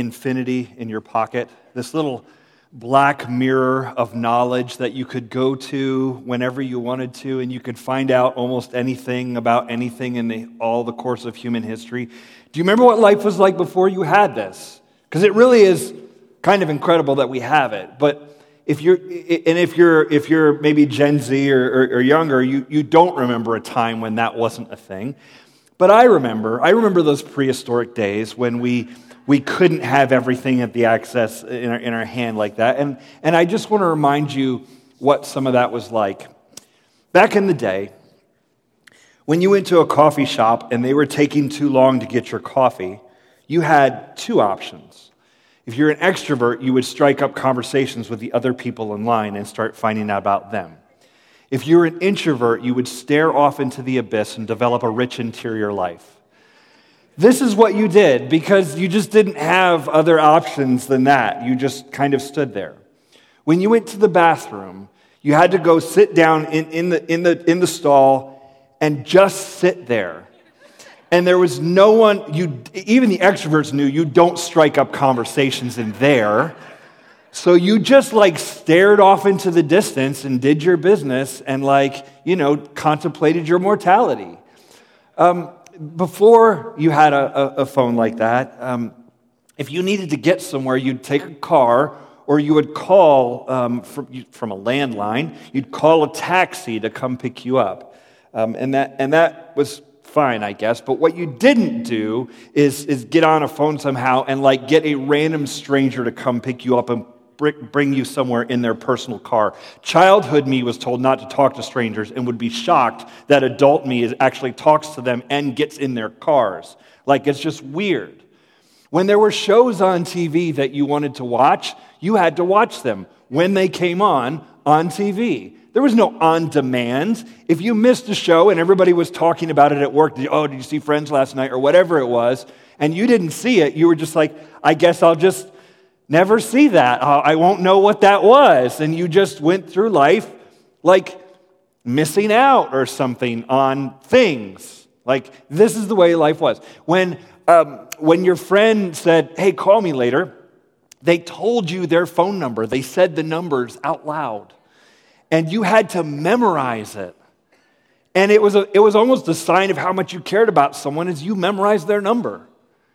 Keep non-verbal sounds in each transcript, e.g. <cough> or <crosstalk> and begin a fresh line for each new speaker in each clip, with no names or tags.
infinity in your pocket? This little black mirror of knowledge that you could go to whenever you wanted to, and you could find out almost anything about anything in the, all the course of human history. Do you remember what life was like before you had this? Because it really is kind of incredible that we have it. But if you're, and if you're, if you're maybe Gen Z or, or, or younger, you, you don't remember a time when that wasn't a thing. But I remember, I remember those prehistoric days when we we couldn't have everything at the access in our, in our hand like that. And, and I just want to remind you what some of that was like. Back in the day, when you went to a coffee shop and they were taking too long to get your coffee, you had two options. If you're an extrovert, you would strike up conversations with the other people in line and start finding out about them. If you're an introvert, you would stare off into the abyss and develop a rich interior life. This is what you did because you just didn't have other options than that. You just kind of stood there. When you went to the bathroom, you had to go sit down in, in, the, in, the, in the stall and just sit there. And there was no one, you, even the extroverts knew you don't strike up conversations in there. So you just like stared off into the distance and did your business and like, you know, contemplated your mortality. Um, before you had a, a, phone like that, um, if you needed to get somewhere, you'd take a car or you would call um, from, from, a landline, you'd call a taxi to come pick you up. Um, and, that, and that was fine, I guess. But what you didn't do is, is get on a phone somehow and like get a random stranger to come pick you up and bring you somewhere in their personal car. Childhood me was told not to talk to strangers and would be shocked that adult me actually talks to them and gets in their cars. Like it's just weird. When there were shows on TV that you wanted to watch, you had to watch them when they came on on TV. There was no on demand. If you missed a show and everybody was talking about it at work, oh, did you see Friends last night or whatever it was, and you didn't see it, you were just like, I guess I'll just never see that. I won't know what that was. And you just went through life like missing out or something on things. Like this is the way life was. When, um, when your friend said, hey, call me later, they told you their phone number. They said the numbers out loud. And you had to memorize it. And it was, a, it was almost a sign of how much you cared about someone as you memorized their number.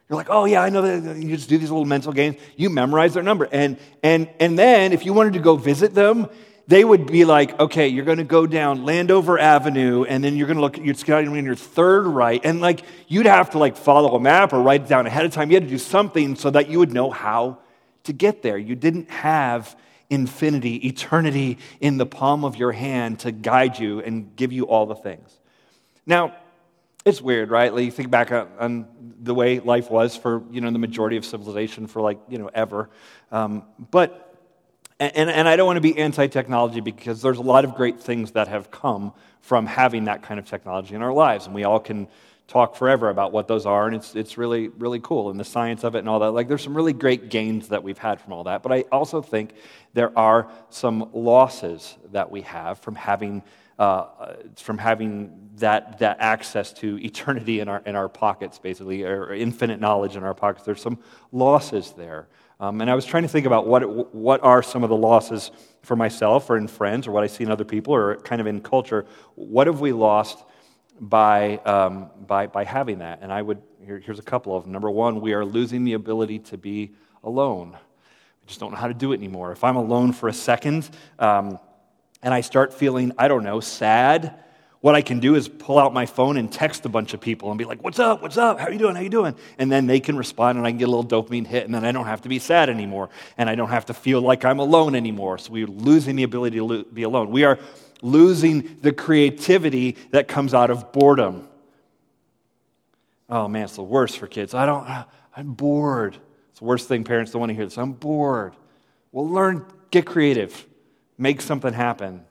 You're like, oh yeah, I know that. You just do these little mental games. You memorize their number. And, and, and then if you wanted to go visit them, they would be like, okay, you're going to go down Landover Avenue, and then you're going to look, you're scouting on your third right. And like, you'd have to like follow a map or write it down ahead of time. You had to do something so that you would know how to get there. You didn't have infinity, eternity in the palm of your hand to guide you and give you all the things. Now, it's weird, right? Like you think back on, the way life was for you know the majority of civilization for like you know ever, um, but and, and I don't want to be anti-technology because there's a lot of great things that have come from having that kind of technology in our lives, and we all can talk forever about what those are, and it's it's really really cool, and the science of it and all that. Like there's some really great gains that we've had from all that, but I also think there are some losses that we have from having uh, from having that, that access to eternity in our, in our pockets, basically, or infinite knowledge in our pockets. There's some losses there. Um, and I was trying to think about what, what are some of the losses for myself or in friends or what I see in other people or kind of in culture. What have we lost by, um, by, by having that? And I would, here, here's a couple of them. Number one, we are losing the ability to be alone. We just don't know how to do it anymore. If I'm alone for a second, um, and I start feeling, I don't know, sad, what I can do is pull out my phone and text a bunch of people and be like, "What's up? What's up? How are you doing? How are you doing?" And then they can respond, and I can get a little dopamine hit, and then I don't have to be sad anymore, and I don't have to feel like I'm alone anymore. So we're losing the ability to be alone. We are losing the creativity that comes out of boredom. Oh man, it's the worst for kids. I don't. Uh, I'm bored. It's the worst thing parents don't want to hear this. I'm bored. Well, learn, get creative, make something happen.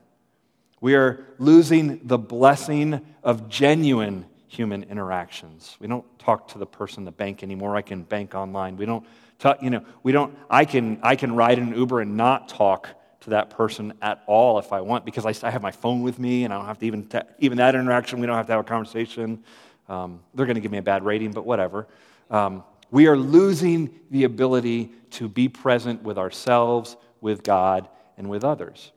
We are losing the blessing of genuine human interactions. We don't talk to the person in the bank anymore. I can bank online. We don't talk, you know, we don't, I can, I can ride an Uber and not talk to that person at all if I want because I, I have my phone with me and I don't have to even, even that interaction, we don't have to have a conversation. Um, they're going to give me a bad rating, but whatever. Um, we are losing the ability to be present with ourselves, with God, and with others.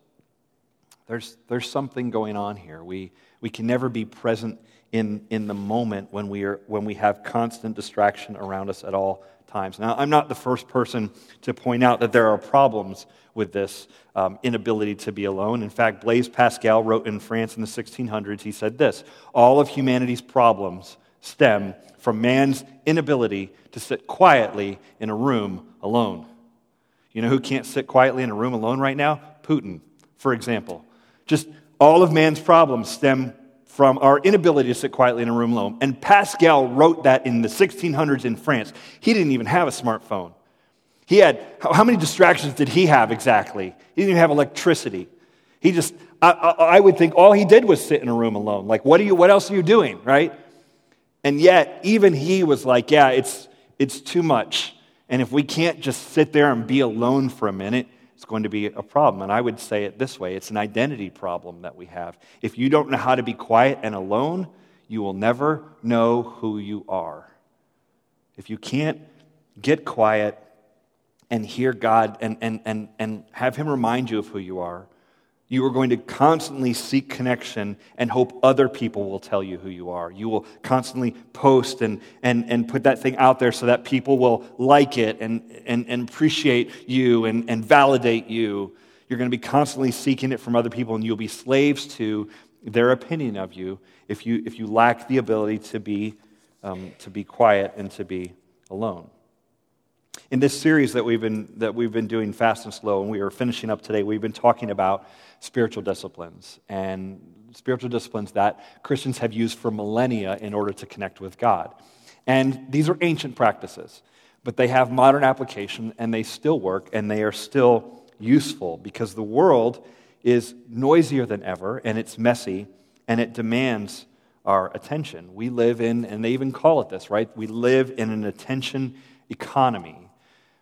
There's, there's something going on here. We, we can never be present in, in the moment when we, are, when we have constant distraction around us at all times. Now, I'm not the first person to point out that there are problems with this um, inability to be alone. In fact, Blaise Pascal wrote in France in the 1600s, he said this All of humanity's problems stem from man's inability to sit quietly in a room alone. You know who can't sit quietly in a room alone right now? Putin, for example. Just all of man's problems stem from our inability to sit quietly in a room alone. And Pascal wrote that in the 1600s in France. He didn't even have a smartphone. He had, how many distractions did he have exactly? He didn't even have electricity. He just, I, I, I would think all he did was sit in a room alone. Like, what, are you, what else are you doing, right? And yet, even he was like, yeah, it's, it's too much. And if we can't just sit there and be alone for a minute, it's going to be a problem. And I would say it this way it's an identity problem that we have. If you don't know how to be quiet and alone, you will never know who you are. If you can't get quiet and hear God and, and, and, and have Him remind you of who you are, you are going to constantly seek connection and hope other people will tell you who you are. You will constantly post and, and, and put that thing out there so that people will like it and, and, and appreciate you and, and validate you. You're going to be constantly seeking it from other people, and you'll be slaves to their opinion of you if you, if you lack the ability to be, um, to be quiet and to be alone. In this series that we've, been, that we've been doing fast and slow, and we are finishing up today, we've been talking about spiritual disciplines and spiritual disciplines that Christians have used for millennia in order to connect with God. And these are ancient practices, but they have modern application and they still work and they are still useful because the world is noisier than ever and it's messy and it demands our attention. We live in, and they even call it this, right? We live in an attention economy,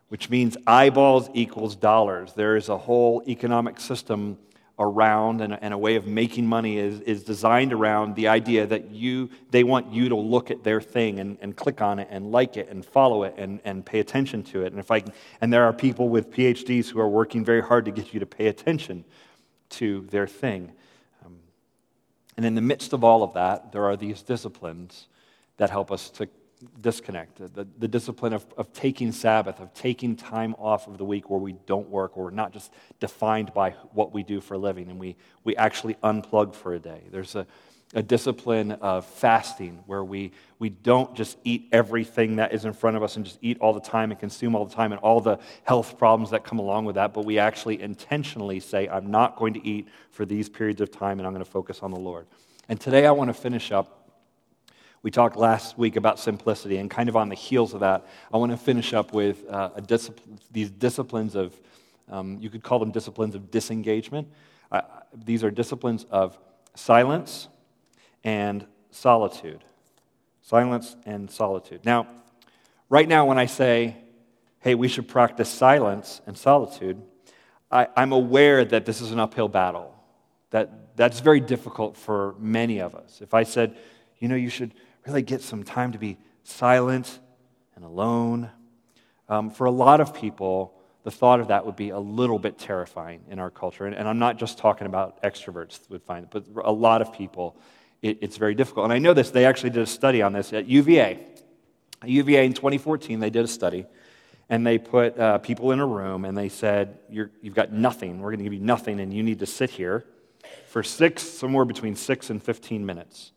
which means eyeballs equals dollars. There is a whole economic system around and, and, a way of making money is, is designed around the idea that you they want you to look at their thing and, and click on it and like it and follow it and, and pay attention to it and if I and there are people with PhDs who are working very hard to get you to pay attention to their thing um, and in the midst of all of that there are these disciplines that help us to disconnect, the, the discipline of, of taking Sabbath, of taking time off of the week where we don't work, or we're not just defined by what we do for a living, and we, we actually unplug for a day. There's a, a discipline of fasting where we, we don't just eat everything that is in front of us and just eat all the time and consume all the time and all the health problems that come along with that, but we actually intentionally say, I'm not going to eat for these periods of time and I'm going to focus on the Lord. And today I want to finish up we talked last week about simplicity, and kind of on the heels of that, I want to finish up with uh, discipline, these disciplines of, um, you could call them disciplines of disengagement. Uh, these are disciplines of silence and solitude. Silence and solitude. Now, right now, when I say, hey, we should practice silence and solitude, I, I'm aware that this is an uphill battle. That, that's very difficult for many of us. If I said, you know, you should really get some time to be silent and alone. Um, for a lot of people, the thought of that would be a little bit terrifying in our culture. And, and I'm not just talking about extroverts would find it, but a lot of people, it, it's very difficult. And I know this, they actually did a study on this at UVA. At UVA in 2014, they did a study, and they put uh, people in a room and they said, you have got nothing. We're going to give you nothing, and you need to sit here for six, somewhere between six and 15 minutes.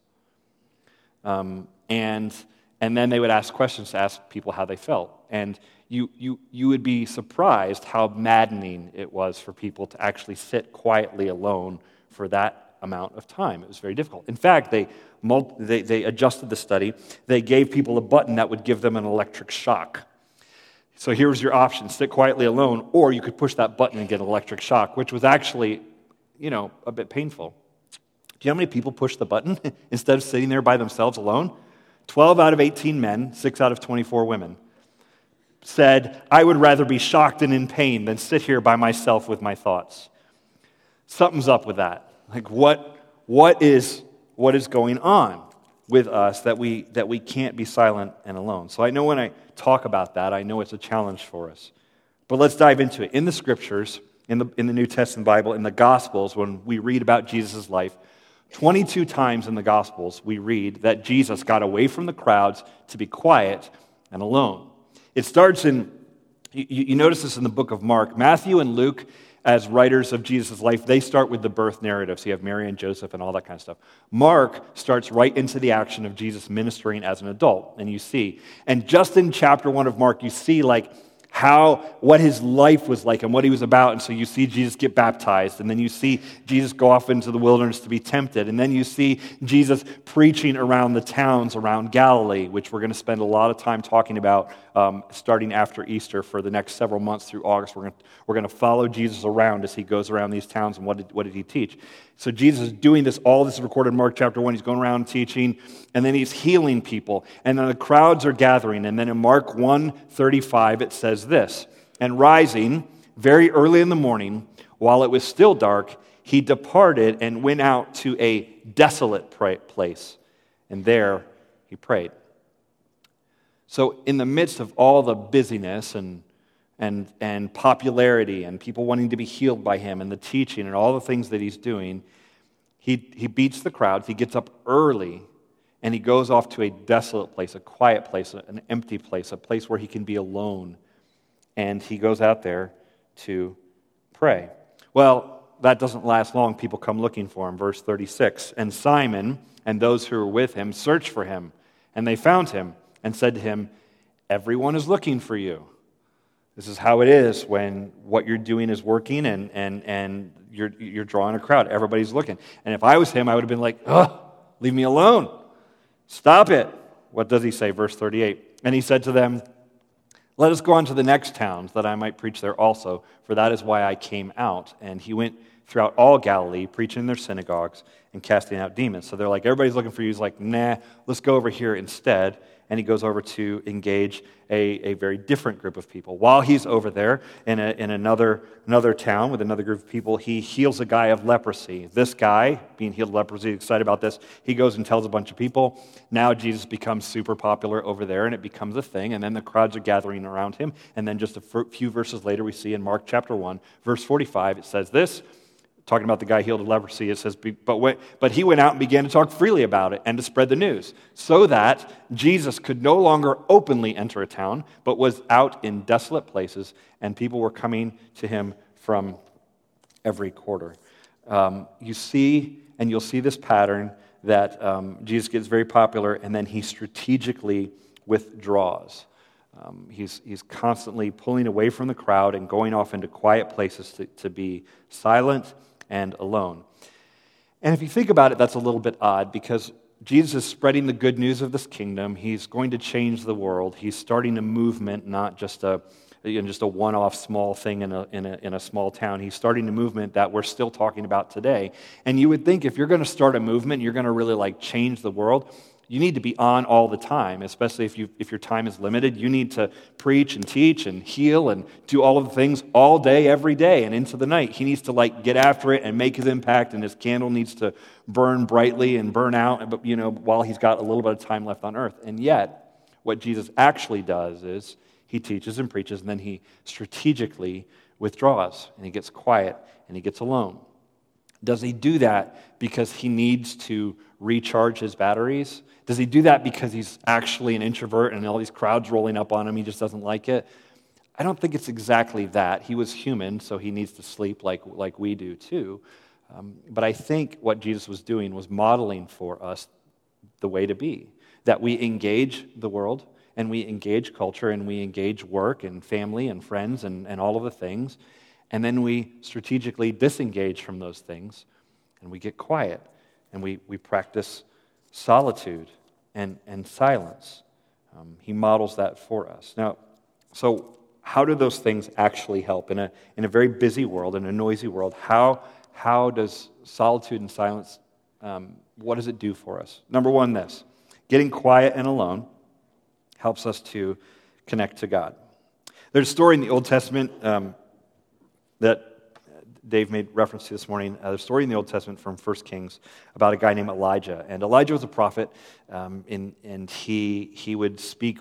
Um, and, and then they would ask questions to ask people how they felt. And you, you, you would be surprised how maddening it was for people to actually sit quietly alone for that amount of time. It was very difficult. In fact, they, they, they adjusted the study. They gave people a button that would give them an electric shock. So here was your option sit quietly alone, or you could push that button and get an electric shock, which was actually, you know, a bit painful. Do you know how many people push the button <laughs> instead of sitting there by themselves alone? 12 out of 18 men, 6 out of 24 women said, I would rather be shocked and in pain than sit here by myself with my thoughts. Something's up with that. Like, what, what, is, what is going on with us that we, that we can't be silent and alone? So I know when I talk about that, I know it's a challenge for us. But let's dive into it. In the scriptures, in the, in the New Testament Bible, in the Gospels, when we read about Jesus' life, 22 times in the Gospels, we read that Jesus got away from the crowds to be quiet and alone. It starts in, you, you notice this in the book of Mark. Matthew and Luke, as writers of Jesus' life, they start with the birth narrative. So you have Mary and Joseph and all that kind of stuff. Mark starts right into the action of Jesus ministering as an adult, and you see. And just in chapter one of Mark, you see like how what his life was like and what he was about. And so you see jesus get baptized and then you see jesus go off into the wilderness to be tempted. And then you see jesus preaching around the towns around galilee which we're going to spend a lot of time talking about um, starting after easter for the next several months through august. We're going, to, we're to follow jesus around as he goes around these towns and what did, what did he teach so Jesus is doing this. All this is recorded in Mark chapter 1. He's going around teaching, and then he's healing people. And then the crowds are gathering. And then in Mark 1 35, it says this And rising very early in the morning, while it was still dark, he departed and went out to a desolate place. And there he prayed. So, in the midst of all the busyness and and, and popularity and people wanting to be healed by him and the teaching and all the things that he's doing, he, he beats the crowds. He gets up early and he goes off to a desolate place, a quiet place, an empty place, a place where he can be alone. And he goes out there to pray. Well, that doesn't last long. People come looking for him. Verse 36 And Simon and those who were with him searched for him, and they found him and said to him, Everyone is looking for you. This is how it is when what you're doing is working and, and, and you're, you're drawing a crowd. Everybody's looking. And if I was him, I would have been like, oh, leave me alone. Stop it. What does he say? Verse 38. And he said to them, Let us go on to the next towns, that I might preach there also, for that is why I came out. And he went throughout all Galilee, preaching in their synagogues and casting out demons. So they're like, everybody's looking for you. He's like, nah, let's go over here instead and he goes over to engage a, a very different group of people. While he's over there in, a, in another, another town with another group of people, he heals a guy of leprosy. This guy, being healed of leprosy, excited about this, he goes and tells a bunch of people. Now Jesus becomes super popular over there, and it becomes a thing, and then the crowds are gathering around him. And then just a few verses later, we see in Mark chapter 1, verse 45, it says this talking about the guy healed of leprosy, it says, but, but he went out and began to talk freely about it and to spread the news, so that Jesus could no longer openly enter a town, but was out in desolate places, and people were coming to him from every quarter. Um, you see, and you'll see this pattern that um, Jesus gets very popular, and then he strategically withdraws. Um, he's, he's constantly pulling away from the crowd and going off into quiet places to, to be silent and alone. And if you think about it, that's a little bit odd because Jesus is spreading the good news of this kingdom. He's going to change the world. He's starting a movement, not just a, you know, just a one off small thing in a, in, a, in a small town. He's starting a movement that we're still talking about today. And you would think if you're going to start a movement, you're going to really like change the world you need to be on all the time, especially if, you, if your time is limited. You need to preach and teach and heal and do all of the things all day, every day, and into the night. He needs to like get after it and make his impact, and his candle needs to burn brightly and burn out, you know, while he's got a little bit of time left on earth. And yet, what Jesus actually does is he teaches and preaches, and then he strategically withdraws, and he gets quiet, and he gets alone. Does he do that because he needs to recharge his batteries? Does he do that because he's actually an introvert and all these crowds rolling up on him, he just doesn't like it? I don't think it's exactly that. He was human, so he needs to sleep like, like we do too. Um, but I think what Jesus was doing was modeling for us the way to be that we engage the world and we engage culture and we engage work and family and friends and, and all of the things. And then we strategically disengage from those things and we get quiet and we, we practice solitude and, and silence. Um, he models that for us. Now, so how do those things actually help? In a, in a very busy world, in a noisy world, how, how does solitude and silence, um, what does it do for us? Number one, this getting quiet and alone helps us to connect to God. There's a story in the Old Testament um, that Dave made reference to this morning. Uh, a story in the Old Testament from 1 Kings about a guy named Elijah. And Elijah was a prophet, um, in, and he, he would speak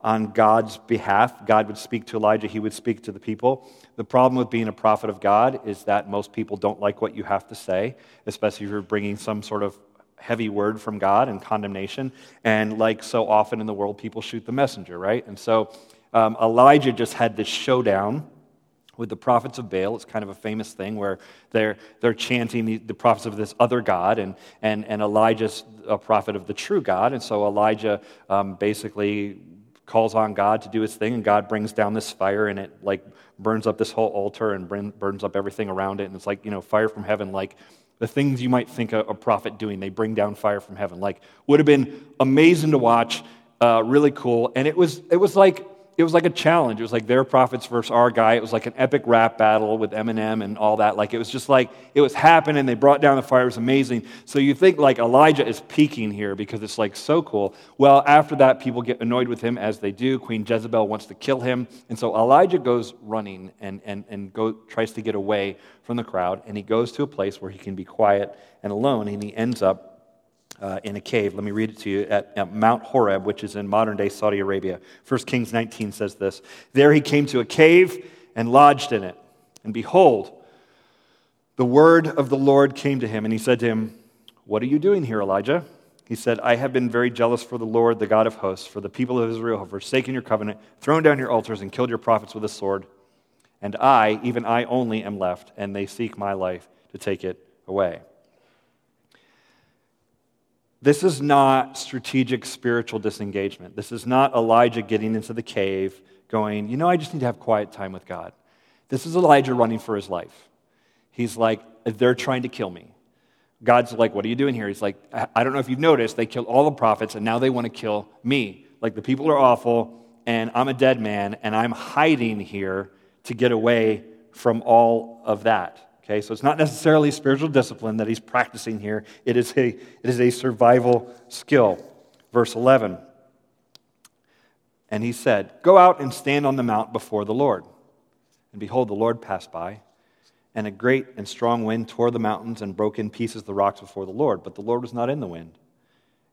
on God's behalf. God would speak to Elijah, he would speak to the people. The problem with being a prophet of God is that most people don't like what you have to say, especially if you're bringing some sort of heavy word from God and condemnation. And like so often in the world, people shoot the messenger, right? And so um, Elijah just had this showdown with the prophets of Baal. It's kind of a famous thing where they're, they're chanting the, the prophets of this other God, and, and, and Elijah's a prophet of the true God. And so Elijah um, basically calls on God to do his thing, and God brings down this fire, and it like burns up this whole altar and burns up everything around it. And it's like, you know, fire from heaven, like the things you might think a, a prophet doing. They bring down fire from heaven. Like, would have been amazing to watch, uh, really cool. And it was, it was like, it was like a challenge. It was like their prophets versus our guy. It was like an epic rap battle with Eminem and all that. Like it was just like it was happening. They brought down the fire. It was amazing. So you think like Elijah is peaking here because it's like so cool. Well, after that, people get annoyed with him as they do. Queen Jezebel wants to kill him, and so Elijah goes running and and and go tries to get away from the crowd, and he goes to a place where he can be quiet and alone, and he ends up uh, in a cave. Let me read it to you at, at, Mount Horeb, which is in modern day Saudi Arabia. 1 Kings 19 says this There he came to a cave and lodged in it. And behold, the word of the Lord came to him, and he said to him, What are you doing here, Elijah? He said, I have been very jealous for the Lord, the God of hosts, for the people of Israel have forsaken your covenant, thrown down your altars, and killed your prophets with a sword. And I, even I only, am left, and they seek my life to take it away. This is not strategic spiritual disengagement. This is not Elijah getting into the cave going, you know, I just need to have quiet time with God. This is Elijah running for his life. He's like, they're trying to kill me. God's like, what are you doing here? He's like, I don't know if you've noticed, they killed all the prophets and now they want to kill me. Like, the people are awful and I'm a dead man and I'm hiding here to get away from all of that. Okay, so it's not necessarily spiritual discipline that he's practicing here. It is a, it is a survival skill. Verse 11. And he said, Go out and stand on the mount before the Lord. And behold, the Lord passed by, and a great and strong wind tore the mountains and broke in pieces the rocks before the Lord. But the Lord was not in the wind.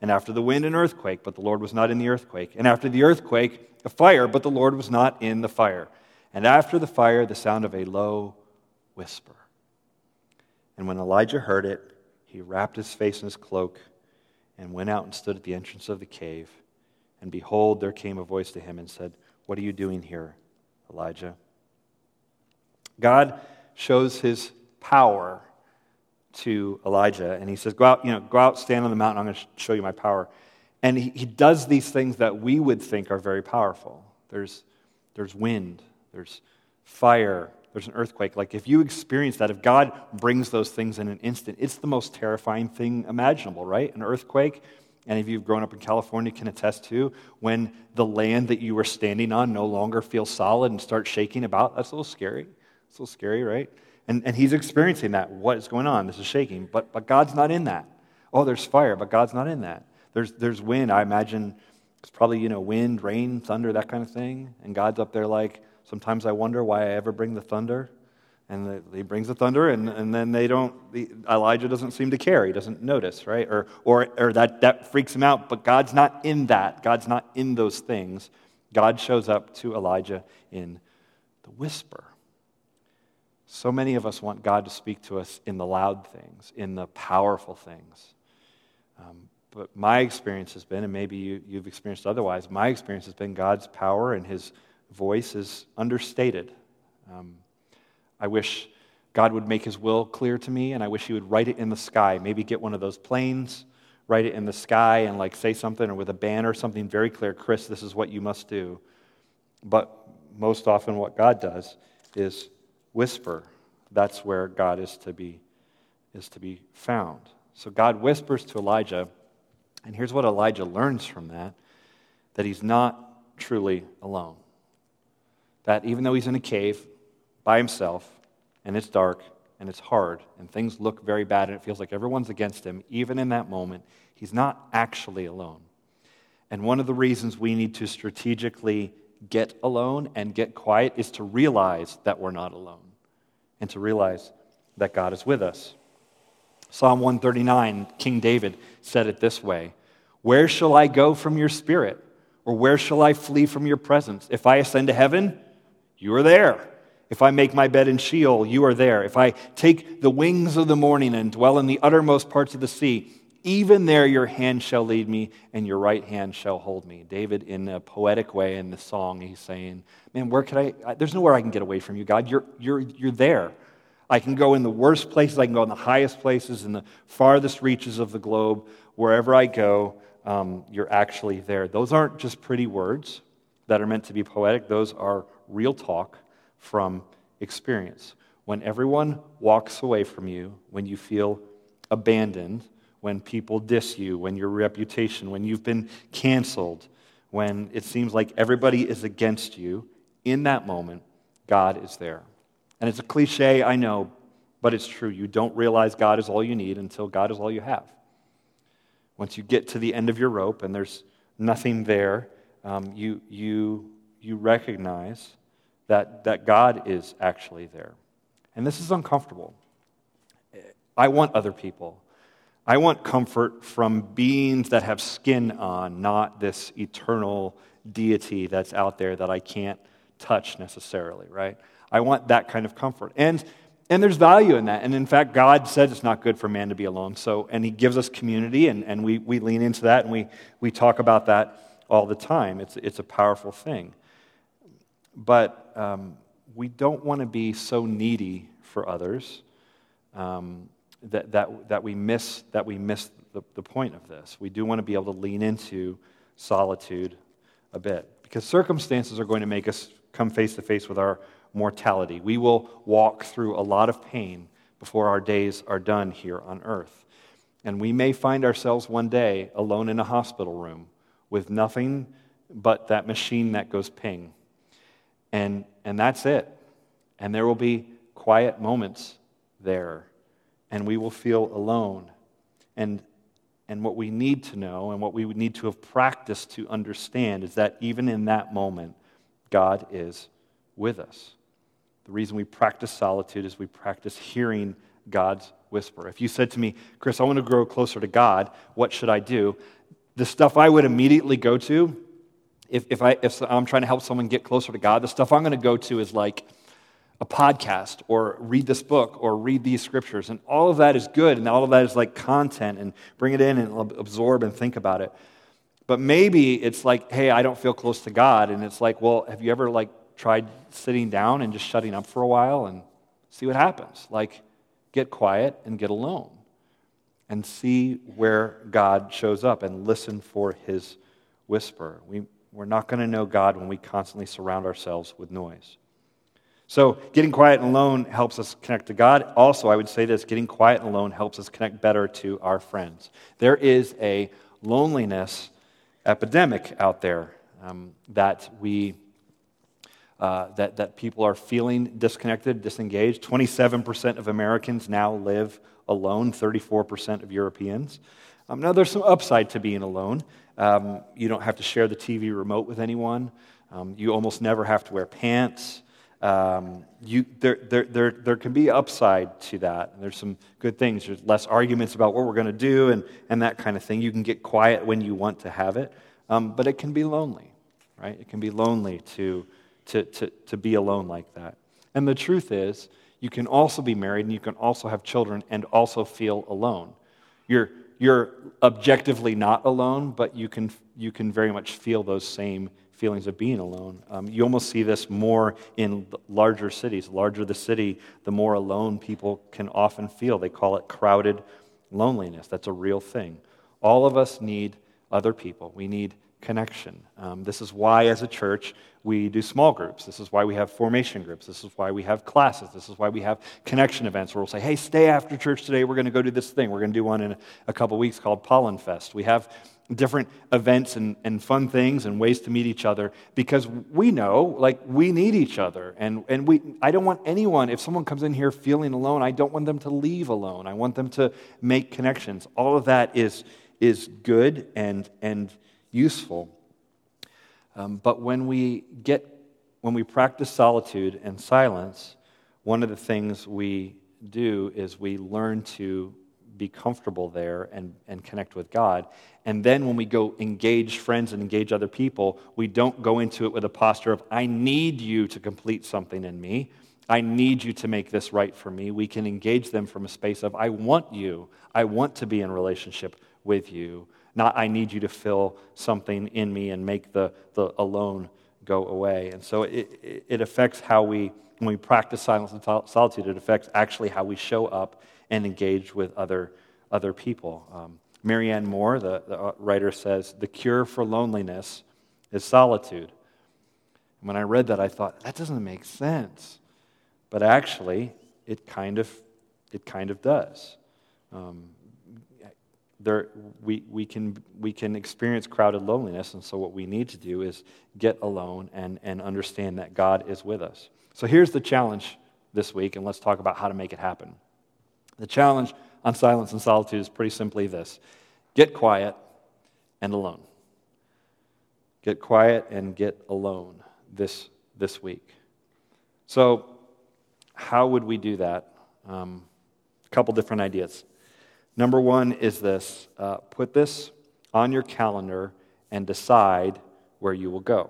And after the wind, an earthquake, but the Lord was not in the earthquake. And after the earthquake, a fire, but the Lord was not in the fire. And after the fire, the sound of a low whisper. And when Elijah heard it, he wrapped his face in his cloak and went out and stood at the entrance of the cave. And behold, there came a voice to him and said, What are you doing here, Elijah? God shows his power to Elijah, and he says, Go out, you know, go out, stand on the mountain, I'm going to show you my power. And he, he does these things that we would think are very powerful. There's, there's wind, there's fire, there's an earthquake. Like, if you experience that, if God brings those things in an instant, it's the most terrifying thing imaginable, right? An earthquake. And if you who've grown up in California, can attest to when the land that you were standing on no longer feels solid and starts shaking about. That's a little scary. It's a little scary, right? And, and he's experiencing that. What is going on? This is shaking. But, but God's not in that. Oh, there's fire, but God's not in that. There's, there's wind. I imagine it's probably, you know, wind, rain, thunder, that kind of thing. And God's up there like, Sometimes I wonder why I ever bring the thunder. And he brings the thunder, and, and then they don't, Elijah doesn't seem to care. He doesn't notice, right? Or, or, or that, that freaks him out. But God's not in that. God's not in those things. God shows up to Elijah in the whisper. So many of us want God to speak to us in the loud things, in the powerful things. Um, but my experience has been, and maybe you, you've experienced otherwise, my experience has been God's power and his voice is understated. Um, I wish God would make his will clear to me, and I wish he would write it in the sky. Maybe get one of those planes, write it in the sky, and like say something or with a banner something very clear Chris, this is what you must do. But most often, what God does is whisper. That's where God is to be, is to be found. So God whispers to Elijah, and here's what Elijah learns from that that he's not truly alone that even though he's in a cave by himself and it's dark and it's hard and things look very bad and it feels like everyone's against him, even in that moment, he's not actually alone. And one of the reasons we need to strategically get alone and get quiet is to realize that we're not alone and to realize that God is with us. Psalm 139, King David said it this way Where shall I go from your spirit? Or where shall I flee from your presence? If I ascend to heaven, you are there. If I make my bed in Sheol, you are there. If I take the wings of the morning and dwell in the uttermost parts of the sea, even there your hand shall lead me and your right hand shall hold me. David, in a poetic way in the song, he's saying, Man, where could I? There's nowhere I can get away from you, God. You're, you're, you're there. I can go in the worst places, I can go in the highest places, in the farthest reaches of the globe. Wherever I go, um, you're actually there. Those aren't just pretty words that are meant to be poetic, those are real talk from experience. When everyone walks away from you, when you feel abandoned, when people diss you, when your reputation, when you've been canceled, when it seems like everybody is against you, in that moment, God is there. And it's a cliche, I know, but it's true. You don't realize God is all you need until God is all you have. Once you get to the end of your rope and there's nothing there, um, you, you, you recognize that, that God is actually there. And this is uncomfortable. I want other people. I want comfort from beings that have skin on, not this eternal deity that's out there that I can't touch necessarily, right? I want that kind of comfort. And and there's value in that. And in fact, God said it's not good for man to be alone. So, and He gives us community, and, and we, we lean into that, and we, we talk about that all the time. It's, it's a powerful thing. But um, we don't want to be so needy for others um, that, that, that we miss, that we miss the, the point of this. We do want to be able to lean into solitude a bit because circumstances are going to make us come face to face with our mortality. We will walk through a lot of pain before our days are done here on earth. And we may find ourselves one day alone in a hospital room with nothing but that machine that goes ping. And, and that's it. And there will be quiet moments there and we will feel alone. And, and what we need to know and what we would need to have practiced to understand is that even in that moment, God is with us. The reason we practice solitude is we practice hearing God's whisper. If you said to me, Chris, I want to grow closer to God, what should I do? The stuff I would immediately go to, if, if, I, if I'm trying to help someone get closer to God, the stuff I'm going to go to is like, a podcast or read this book or read these scriptures. And all of that is good and all of that is like content and bring it in and absorb and think about it. But maybe it's like, hey, I don't feel close to God. And it's like, well, have you ever like tried sitting down and just shutting up for a while and see what happens? Like, get quiet and get alone and see where God shows up and listen for his whisper. We, we're not going to know God when we constantly surround ourselves with noise. So, getting quiet and alone helps us connect to God. Also, I would say this getting quiet and alone helps us connect better to our friends. There is a loneliness epidemic out there um, that we. Uh, that, that people are feeling disconnected, disengaged. 27% of Americans now live alone, 34% of Europeans. Um, now, there's some upside to being alone. Um, you don't have to share the TV remote with anyone. Um, you almost never have to wear pants. Um, you, there, there, there, there can be upside to that. There's some good things. There's less arguments about what we're going to do and, and that kind of thing. You can get quiet when you want to have it, um, but it can be lonely, right? It can be lonely to, to, to, to be alone like that. And the truth is, you can also be married and you can also have children and also feel alone. You're, you're objectively not alone, but you can, you can very much feel those same feelings of being alone. Um, you almost see this more in larger cities. Larger the city, the more alone people can often feel. They call it crowded loneliness. That's a real thing. All of us need other people. We need connection. Um, this is why, as a church, we do small groups. This is why we have formation groups. This is why we have classes. This is why we have connection events where we'll say, hey, stay after church today. We're going to go do this thing. We're going to do one in a couple weeks called Pollen Fest. We have different events and, and fun things and ways to meet each other because we know like we need each other and, and we i don't want anyone if someone comes in here feeling alone i don't want them to leave alone i want them to make connections all of that is is good and and useful um, but when we get when we practice solitude and silence one of the things we do is we learn to be comfortable there and, and connect with God. And then when we go engage friends and engage other people, we don't go into it with a posture of, I need you to complete something in me. I need you to make this right for me. We can engage them from a space of, I want you. I want to be in relationship with you. Not, I need you to fill something in me and make the, the alone go away. And so it, it affects how we, when we practice silence and solitude, it affects actually how we show up and engage with other, other people. Um, Marianne Moore, the, the uh, writer, says, The cure for loneliness is solitude. And when I read that, I thought, that doesn't make sense. But actually, it kind of, it kind of does. Um, there, we, we, can, we can experience crowded loneliness, and so what we need to do is get alone and, and understand that God is with us. So here's the challenge this week, and let's talk about how to make it happen. The challenge on silence and solitude is pretty simply this get quiet and alone. Get quiet and get alone this, this week. So, how would we do that? Um, a couple different ideas. Number one is this uh, put this on your calendar and decide where you will go.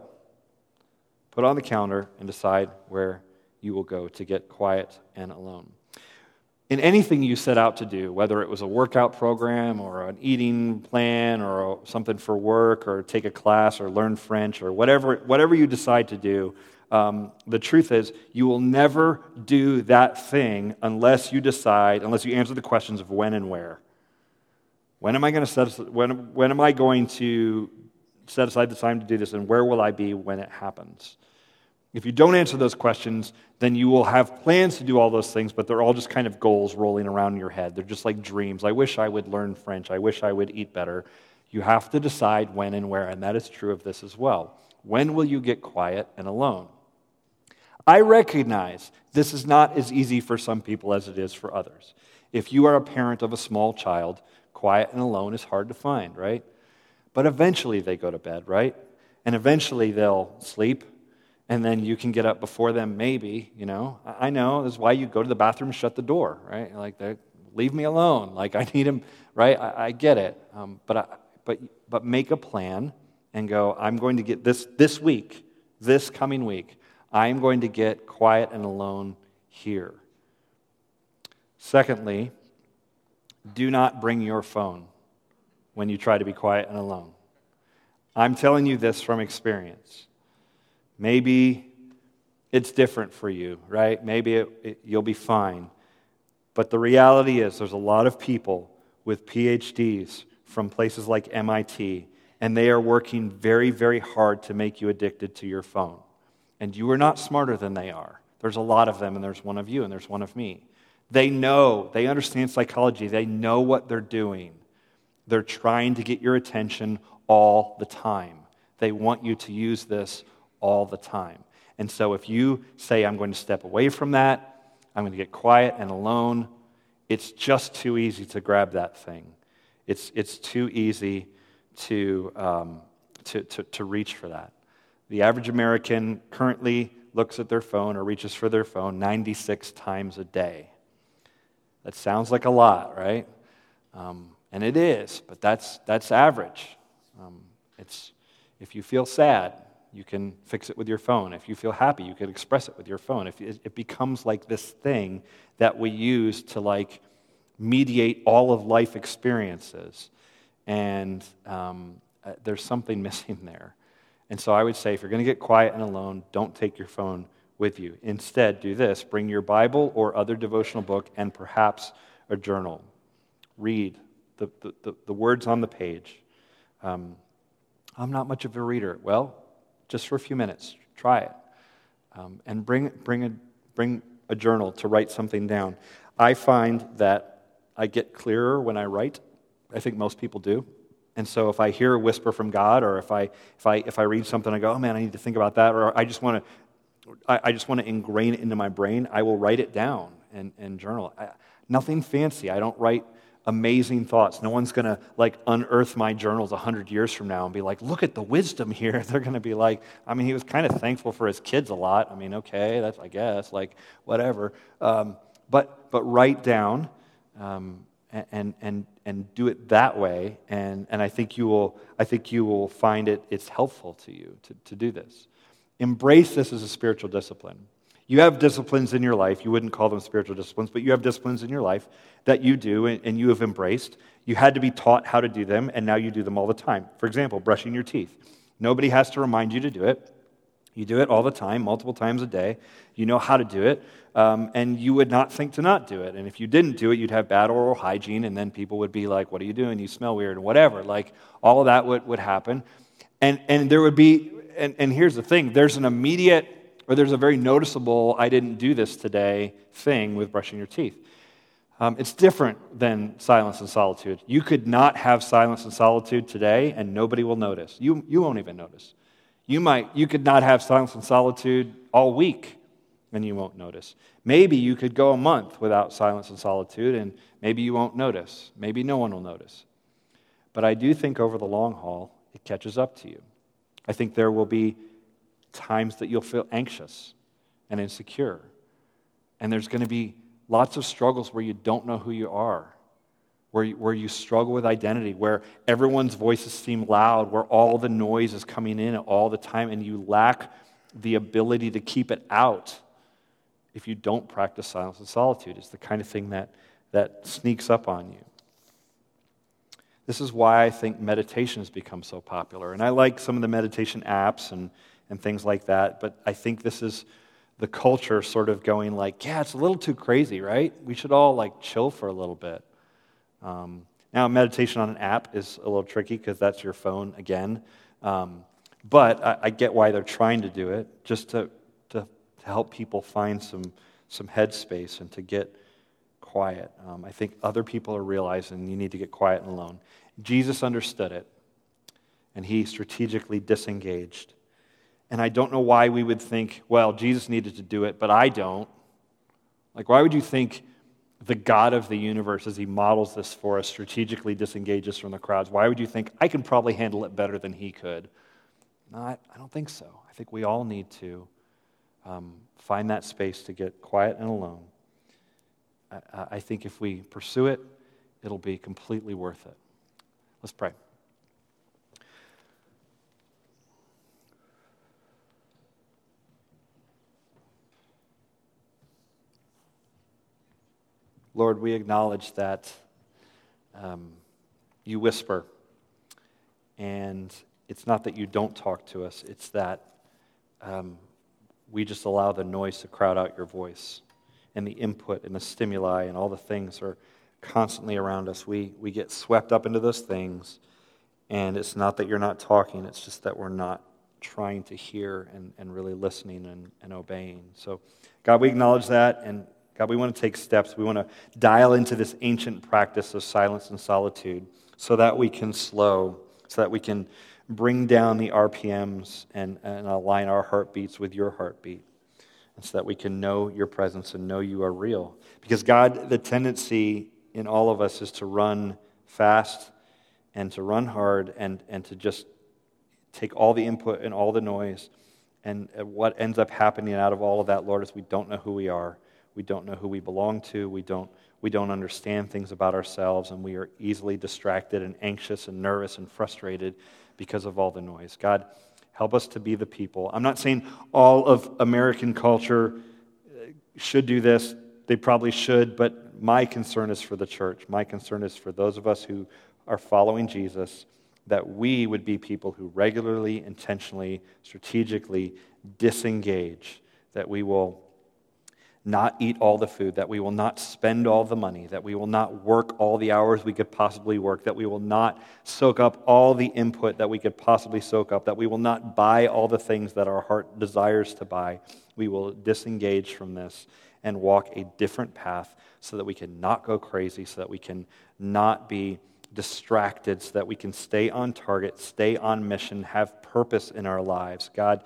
Put on the calendar and decide where you will go to get quiet and alone in anything you set out to do, whether it was a workout program or an eating plan or something for work or take a class or learn French or whatever, whatever you decide to do, um, the truth is you will never do that thing unless you decide, unless you answer the questions of when and where. When am I going to set, when, when am I going to set aside the time to do this and where will I be when it happens? If you don't answer those questions, then you will have plans to do all those things, but they're all just kind of goals rolling around in your head. They're just like dreams. I wish I would learn French. I wish I would eat better. You have to decide when and where, and that is true of this as well. When will you get quiet and alone? I recognize this is not as easy for some people as it is for others. If you are a parent of a small child, quiet and alone is hard to find, right? But eventually they go to bed, right? And eventually they'll sleep and then you can get up before them, maybe, you know. I know, that's why you go to the bathroom shut the door, right? Like, leave me alone. <laughs> Like, I need him, right? I, I get it. Um, but, I, but, but make a plan and go, I'm going to get this, this week, this coming week, I'm going to get quiet and alone here. Secondly, do not bring your phone when you try to be quiet and alone. I'm telling you this from experience. Maybe it's different for you, right? Maybe it, it, you'll be fine. But the reality is, there's a lot of people with PhDs from places like MIT, and they are working very, very hard to make you addicted to your phone. And you are not smarter than they are. There's a lot of them, and there's one of you, and there's one of me. They know, they understand psychology, they know what they're doing. They're trying to get your attention all the time. They want you to use this all the time. And so if you say, I'm going to step away from that, I'm going to get quiet and alone, it's just too easy to grab that thing. It's, it's too easy to, um, to, to, to reach for that. The average American currently looks at their phone or reaches for their phone 96 times a day. That sounds like a lot, right? Um, and it is, but that's, that's average. Um, it's, if you feel sad, you can fix it with your phone. If you feel happy, you can express it with your phone. If it, it becomes like this thing that we use to like mediate all of life experiences, and um, uh, there's something <laughs> missing there. And so I would say, if you're going to get quiet and alone, don't take your phone with you. Instead, do this: bring your Bible or other devotional book, and perhaps a journal. Read the, the, the, the words on the page. Um, I'm not much of a reader. Well, just for a few minutes. Try it. Um, and bring, bring, a, bring a journal to write something down. I find that I get clearer when I write. I think most people do. And so if I hear a whisper from God, or if I, if I, if I read something, I go, oh man, I need to think about that, or I just want to, I, just want to ingrain it into my brain, I will write it down and, and journal. I, nothing fancy. I don't write amazing thoughts. No one's going to like unearth my journals 100 years from now and be like, look at the wisdom <laughs> here. They're going to be like, I mean, he was kind of thankful for his kids a lot. I mean, okay, that's, I guess, like, whatever. Um, but, but write down um, and, and, and do it that way. And, and I, think you will, I think you will find it, it's helpful to you to, to do this. Embrace this as a spiritual discipline. You have disciplines in your life. You wouldn't call them spiritual disciplines, but you have disciplines in your life that you do and you have embraced. You had to be taught how to do them, and now you do them all the time. For example, brushing your teeth. Nobody has to remind you to do it. You do it all the time, multiple times a day. You know how to do it, um, and you would not think to not do it. And if you didn't do it, you'd have bad oral hygiene, and then people would be like, What are you doing? You smell weird, and whatever. Like, all of that would, would happen. And, and there would be, and, and here's the thing there's an immediate, or there's a very noticeable, I didn't do this today thing with brushing your teeth. Um, it's different than silence and solitude. You could not have silence and solitude today, and nobody will notice. You, you won't even notice. You might, you could not have silence and solitude all week, and you won't notice. Maybe you could go a month without silence and solitude, and maybe you won't notice. Maybe no one will notice. But I do think over the long haul, it catches up to you. I think there will be times that you'll feel anxious and insecure. And there's going to be lots of struggles where you don't know who you are where you, where you struggle with identity, where everyone's voices seem loud, where all the noise is coming in all the time, and you lack the ability to keep it out if you don't practice silence and solitude. It's the kind of thing that, that sneaks up on you. This is why I think meditation has become so popular. And I like some of the meditation apps and, and things like that, but I think this is the culture sort of going like, yeah, it's a little too crazy, right? We should all like chill for a little bit. Um, now, meditation on an app is a little tricky because that's your phone again. Um, but I, I, get why they're trying to do it, just to, to, to, help people find some, some headspace and to get quiet. Um, I think other people are realizing you need to get quiet and alone. Jesus understood it, and he strategically disengaged. And I don't know why we would think, well, Jesus needed to do it, but I don't. Like, why would you think the God of the universe, as he models this for us, strategically disengages from the crowds. Why would you think I can probably handle it better than he could? I don't think so. I think we all need to um, find that space to get quiet and alone. I, I think if we pursue it, it'll be completely worth it. Let's pray. Lord, we acknowledge that um, you whisper. And it's not that you don't talk to us, it's that um, we just allow the noise to crowd out your voice. And the input and the stimuli and all the things are constantly around us. We, we get swept up into those things. And it's not that you're not talking, it's just that we're not trying to hear and, and really listening and, and obeying. So, God, we acknowledge that. And God, we want to take steps. We want to dial into this ancient practice of silence and solitude so that we can slow, so that we can bring down the RPMs and, and align our heartbeats with your heartbeat, and so that we can know your presence and know you are real. Because, God, the tendency in all of us is to run fast and to run hard and, and to just take all the input and all the noise. And what ends up happening out of all of that, Lord, is we don't know who we are. We don't know who we belong to. We don't, we don't understand things about ourselves, and we are easily distracted and anxious and nervous and frustrated because of all the noise. God, help us to be the people. I'm not saying all of American culture uh, should do this, they probably should, but my concern is for the church. My concern is for those of us who are following Jesus that we would be people who regularly, intentionally, strategically disengage, that we will not eat all the food, that we will not spend all the money, that we will not work all the hours we could possibly work, that we will not soak up all the input that we could possibly soak up, that we will not buy all the things that our heart desires to buy. We will disengage from this and walk a different path so that we can not go crazy, so that we can not be distracted so that we can stay on target, stay on mission, have purpose in our lives. God,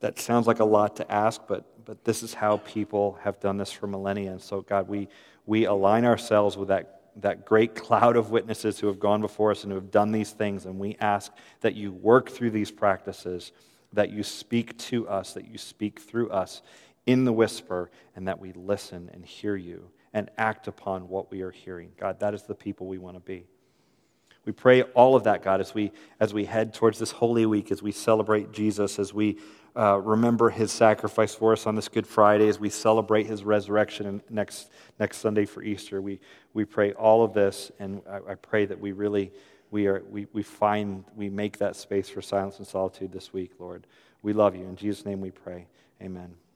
that sounds like a lot to ask, but, but this is how people have done this for millennia. And so, God, we, we align ourselves with that, that great cloud of witnesses who have gone before us and who have done these things. And we ask that you work through these practices, that you speak to us, that you speak through us in the whisper, and that we listen and hear you and act upon what we are hearing. God, that is the people we want to be. We pray all of that, God, as we, as we head towards this Holy Week, as we celebrate Jesus, as we uh, remember his sacrifice for us on this Good Friday, as we celebrate his resurrection next, next Sunday for Easter. We, we pray all of this, and I, I pray that we really we, are, we, we find, we make that space for silence and solitude this week, Lord. We love you. In Jesus' name we pray. Amen.